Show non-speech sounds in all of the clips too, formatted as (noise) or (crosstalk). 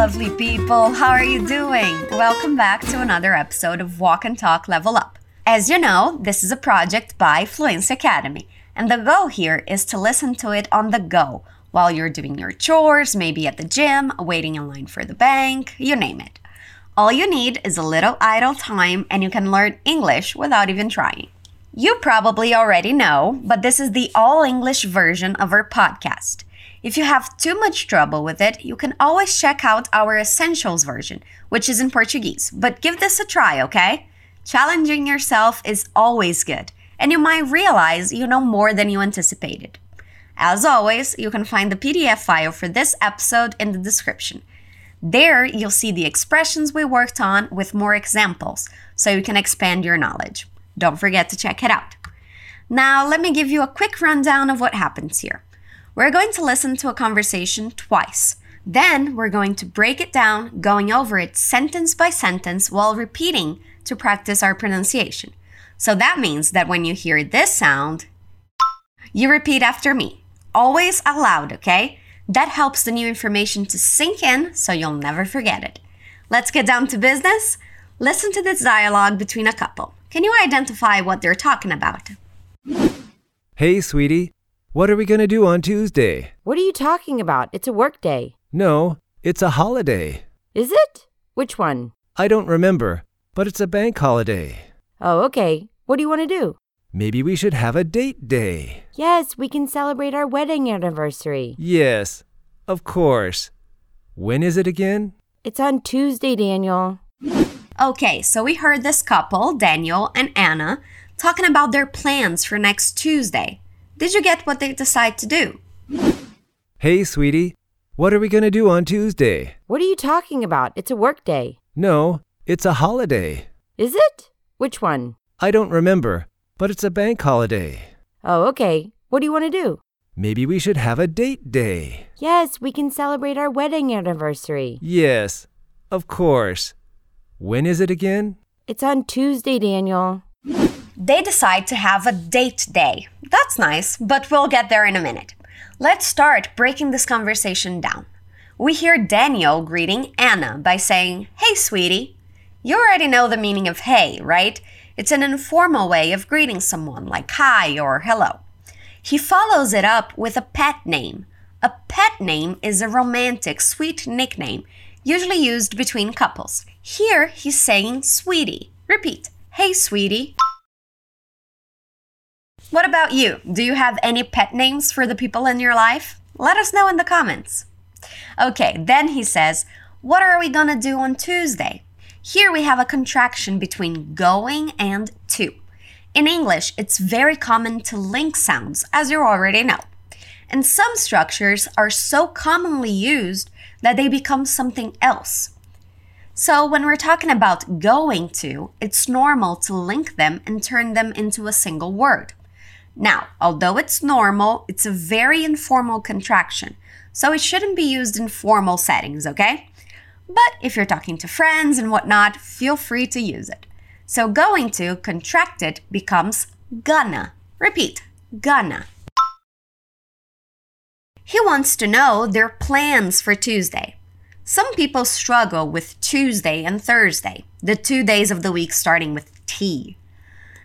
lovely people. How are you doing? Welcome back to another episode of Walk and Talk Level Up. As you know, this is a project by Fluency Academy, and the goal here is to listen to it on the go while you're doing your chores, maybe at the gym, waiting in line for the bank, you name it. All you need is a little idle time, and you can learn English without even trying. You probably already know, but this is the all English version of our podcast. If you have too much trouble with it, you can always check out our Essentials version, which is in Portuguese. But give this a try, okay? Challenging yourself is always good, and you might realize you know more than you anticipated. As always, you can find the PDF file for this episode in the description. There, you'll see the expressions we worked on with more examples, so you can expand your knowledge. Don't forget to check it out. Now, let me give you a quick rundown of what happens here. We're going to listen to a conversation twice. Then we're going to break it down, going over it sentence by sentence while repeating to practice our pronunciation. So that means that when you hear this sound, you repeat after me. Always aloud, okay? That helps the new information to sink in so you'll never forget it. Let's get down to business. Listen to this dialogue between a couple. Can you identify what they're talking about? Hey, sweetie, what are we going to do on Tuesday? What are you talking about? It's a work day. No, it's a holiday. Is it? Which one? I don't remember, but it's a bank holiday. Oh, okay. What do you want to do? Maybe we should have a date day. Yes, we can celebrate our wedding anniversary. Yes, of course. When is it again? It's on Tuesday, Daniel. Okay, so we heard this couple, Daniel and Anna, talking about their plans for next Tuesday. Did you get what they decide to do? Hey, sweetie, what are we going to do on Tuesday? What are you talking about? It's a work day. No, it's a holiday. Is it? Which one? I don't remember, but it's a bank holiday. Oh, okay. What do you want to do? Maybe we should have a date day. Yes, we can celebrate our wedding anniversary. Yes, of course. When is it again? It's on Tuesday, Daniel. They decide to have a date day. That's nice, but we'll get there in a minute. Let's start breaking this conversation down. We hear Daniel greeting Anna by saying, Hey, sweetie. You already know the meaning of hey, right? It's an informal way of greeting someone, like hi or hello. He follows it up with a pet name. A pet name is a romantic, sweet nickname, usually used between couples. Here, he's saying sweetie. Repeat, hey, sweetie. What about you? Do you have any pet names for the people in your life? Let us know in the comments. Okay, then he says, What are we gonna do on Tuesday? Here we have a contraction between going and to. In English, it's very common to link sounds, as you already know. And some structures are so commonly used that they become something else. So, when we're talking about going to, it's normal to link them and turn them into a single word. Now, although it's normal, it's a very informal contraction, so it shouldn't be used in formal settings, okay? But if you're talking to friends and whatnot, feel free to use it. So going to contracted becomes gonna. Repeat, gonna. He wants to know their plans for Tuesday. Some people struggle with Tuesday and Thursday, the two days of the week starting with T.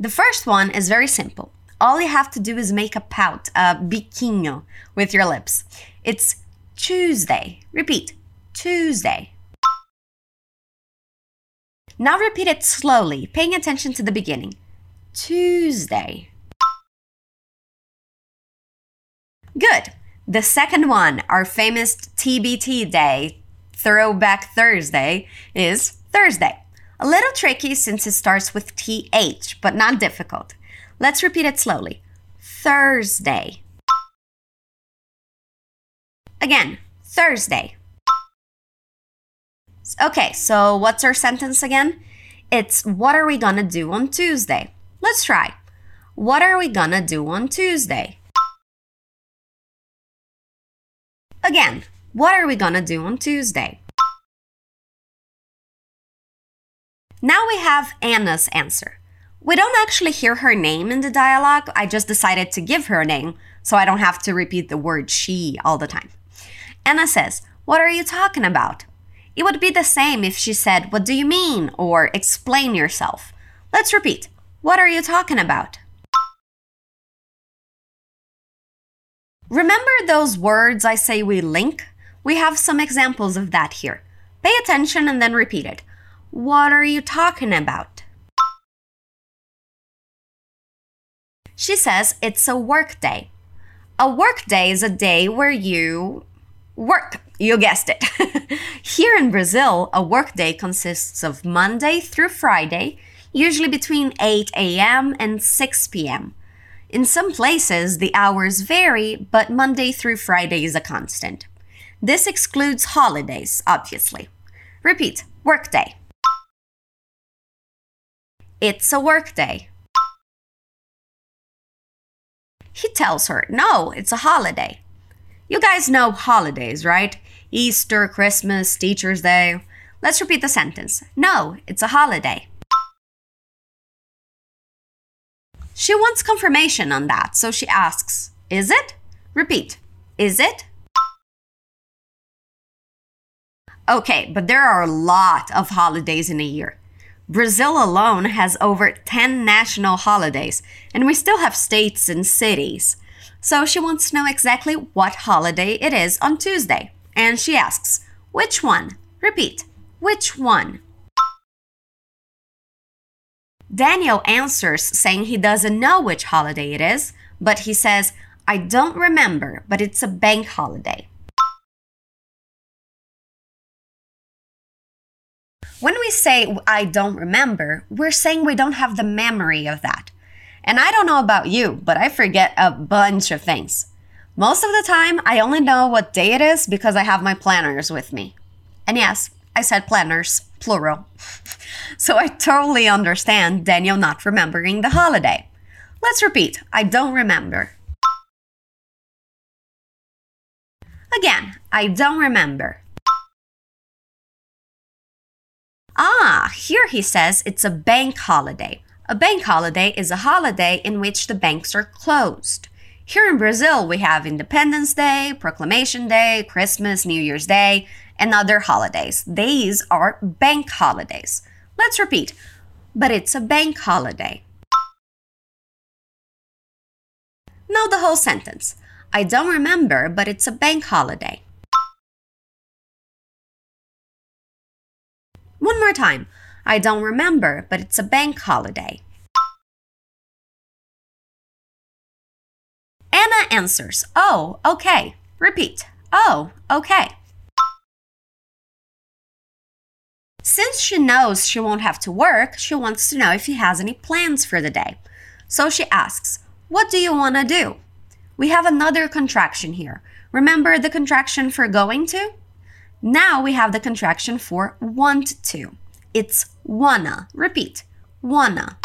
The first one is very simple. All you have to do is make a pout, a biquinho, with your lips. It's Tuesday. Repeat, Tuesday. Now repeat it slowly, paying attention to the beginning. Tuesday. Good. The second one, our famous TBT day, Throwback Thursday, is Thursday. A little tricky since it starts with TH, but not difficult. Let's repeat it slowly. Thursday. Again, Thursday. Okay, so what's our sentence again? It's what are we gonna do on Tuesday? Let's try. What are we gonna do on Tuesday? Again, what are we gonna do on Tuesday? Now we have Anna's answer. We don't actually hear her name in the dialogue. I just decided to give her a name so I don't have to repeat the word she all the time. Anna says, What are you talking about? It would be the same if she said, What do you mean? or explain yourself. Let's repeat. What are you talking about? Remember those words I say we link? We have some examples of that here. Pay attention and then repeat it. What are you talking about? She says it's a work day. A work day is a day where you work. You guessed it. (laughs) Here in Brazil, a work day consists of Monday through Friday, usually between 8 a.m. and 6 p.m. In some places, the hours vary, but Monday through Friday is a constant. This excludes holidays, obviously. Repeat workday. It's a workday. He tells her, no, it's a holiday. You guys know holidays, right? Easter, Christmas, Teacher's Day. Let's repeat the sentence. No, it's a holiday. She wants confirmation on that, so she asks, Is it? Repeat, Is it? Okay, but there are a lot of holidays in a year. Brazil alone has over 10 national holidays, and we still have states and cities. So she wants to know exactly what holiday it is on Tuesday. And she asks, Which one? Repeat, which one? Daniel answers saying he doesn't know which holiday it is, but he says, I don't remember, but it's a bank holiday. When we say I don't remember, we're saying we don't have the memory of that. And I don't know about you, but I forget a bunch of things. Most of the time, I only know what day it is because I have my planners with me. And yes, I said planners, plural. (laughs) so I totally understand Daniel not remembering the holiday. Let's repeat I don't remember. Again, I don't remember. Ah, here he says it's a bank holiday. A bank holiday is a holiday in which the banks are closed. Here in Brazil, we have Independence Day, Proclamation Day, Christmas, New Year's Day, and other holidays. These are bank holidays. Let's repeat. But it's a bank holiday. Now the whole sentence. I don't remember, but it's a bank holiday. More time. I don't remember, but it's a bank holiday. Anna answers, Oh, okay. Repeat, Oh, okay. Since she knows she won't have to work, she wants to know if he has any plans for the day. So she asks, What do you want to do? We have another contraction here. Remember the contraction for going to? Now we have the contraction for want to. It's wanna. Repeat, wanna.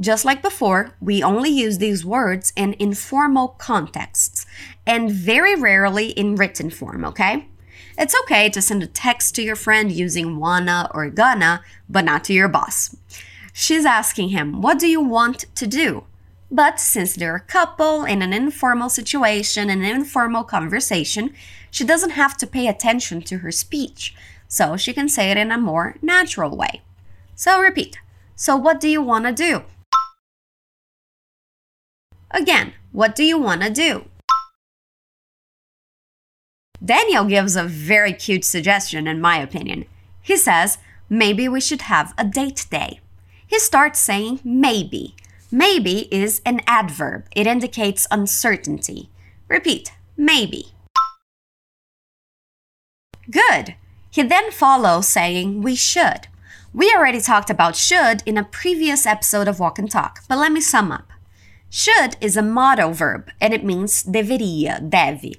Just like before, we only use these words in informal contexts and very rarely in written form, okay? It's okay to send a text to your friend using wanna or gonna, but not to your boss. She's asking him, What do you want to do? But since they're a couple in an informal situation, an informal conversation, she doesn't have to pay attention to her speech so she can say it in a more natural way. So repeat. So, what do you want to do? Again, what do you want to do? Daniel gives a very cute suggestion, in my opinion. He says, maybe we should have a date day. He starts saying maybe. Maybe is an adverb, it indicates uncertainty. Repeat, maybe. Good. He then follows saying, We should. We already talked about should in a previous episode of Walk and Talk, but let me sum up. Should is a modal verb and it means deveria, deve.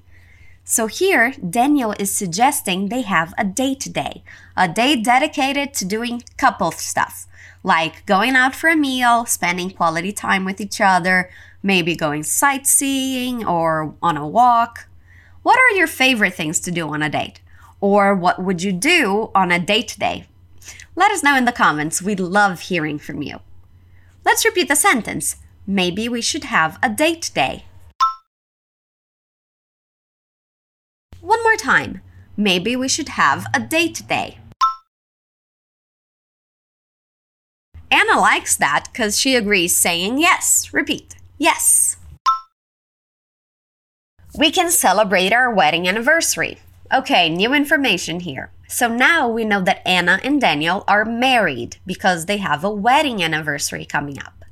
So here, Daniel is suggesting they have a date day, a day dedicated to doing couple stuff, like going out for a meal, spending quality time with each other, maybe going sightseeing or on a walk. What are your favorite things to do on a date? Or what would you do on a date day? Let us know in the comments. We'd love hearing from you. Let's repeat the sentence. Maybe we should have a date day. One more time. Maybe we should have a date day. Anna likes that because she agrees, saying yes. Repeat, yes. We can celebrate our wedding anniversary. Okay, new information here. So now we know that Anna and Daniel are married because they have a wedding anniversary coming up.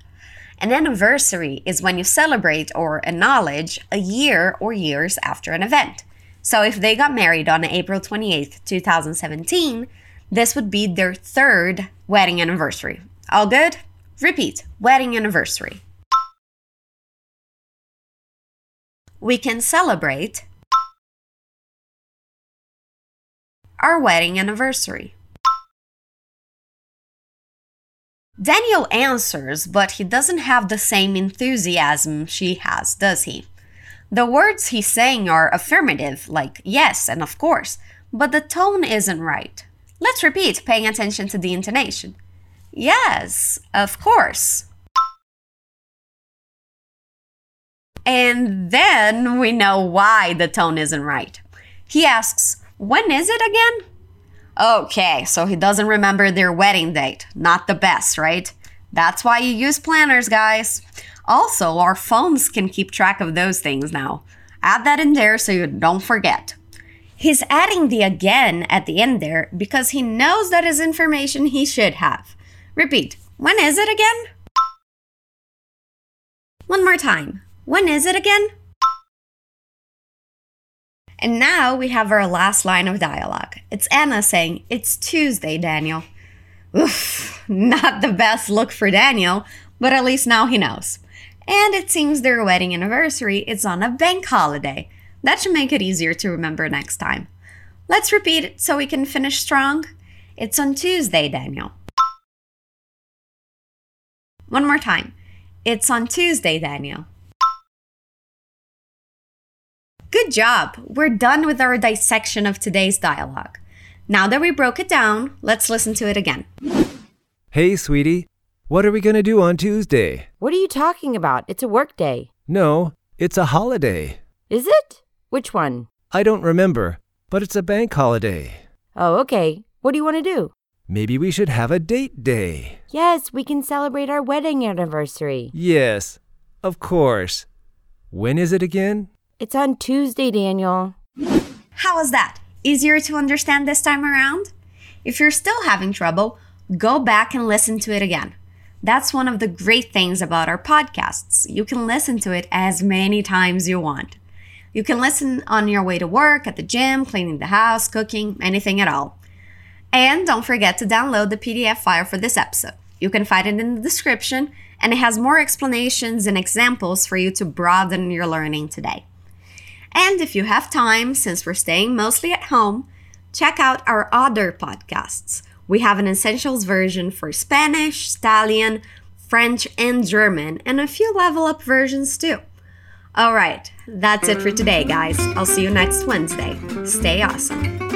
An anniversary is when you celebrate or acknowledge a year or years after an event. So if they got married on April 28th, 2017, this would be their third wedding anniversary. All good? Repeat wedding anniversary. We can celebrate our wedding anniversary. Daniel answers, but he doesn't have the same enthusiasm she has, does he? The words he's saying are affirmative, like yes and of course, but the tone isn't right. Let's repeat, paying attention to the intonation. Yes, of course. And then we know why the tone isn't right. He asks, When is it again? Okay, so he doesn't remember their wedding date. Not the best, right? That's why you use planners, guys. Also, our phones can keep track of those things now. Add that in there so you don't forget. He's adding the again at the end there because he knows that is information he should have. Repeat, when is it again? One more time. When is it again? And now we have our last line of dialogue. It's Anna saying, It's Tuesday, Daniel. Oof, not the best look for Daniel, but at least now he knows. And it seems their wedding anniversary is on a bank holiday. That should make it easier to remember next time. Let's repeat it so we can finish strong. It's on Tuesday, Daniel. One more time. It's on Tuesday, Daniel. Good job! We're done with our dissection of today's dialogue. Now that we broke it down, let's listen to it again. Hey, sweetie, what are we going to do on Tuesday? What are you talking about? It's a work day. No, it's a holiday. Is it? Which one? I don't remember, but it's a bank holiday. Oh, okay. What do you want to do? Maybe we should have a date day. Yes, we can celebrate our wedding anniversary. Yes, of course. When is it again? It's on Tuesday, Daniel. How was that? Easier to understand this time around? If you're still having trouble, go back and listen to it again. That's one of the great things about our podcasts. You can listen to it as many times you want. You can listen on your way to work, at the gym, cleaning the house, cooking, anything at all. And don't forget to download the PDF file for this episode. You can find it in the description, and it has more explanations and examples for you to broaden your learning today. And if you have time, since we're staying mostly at home, check out our other podcasts. We have an essentials version for Spanish, Italian, French, and German, and a few level up versions too. All right, that's it for today, guys. I'll see you next Wednesday. Stay awesome.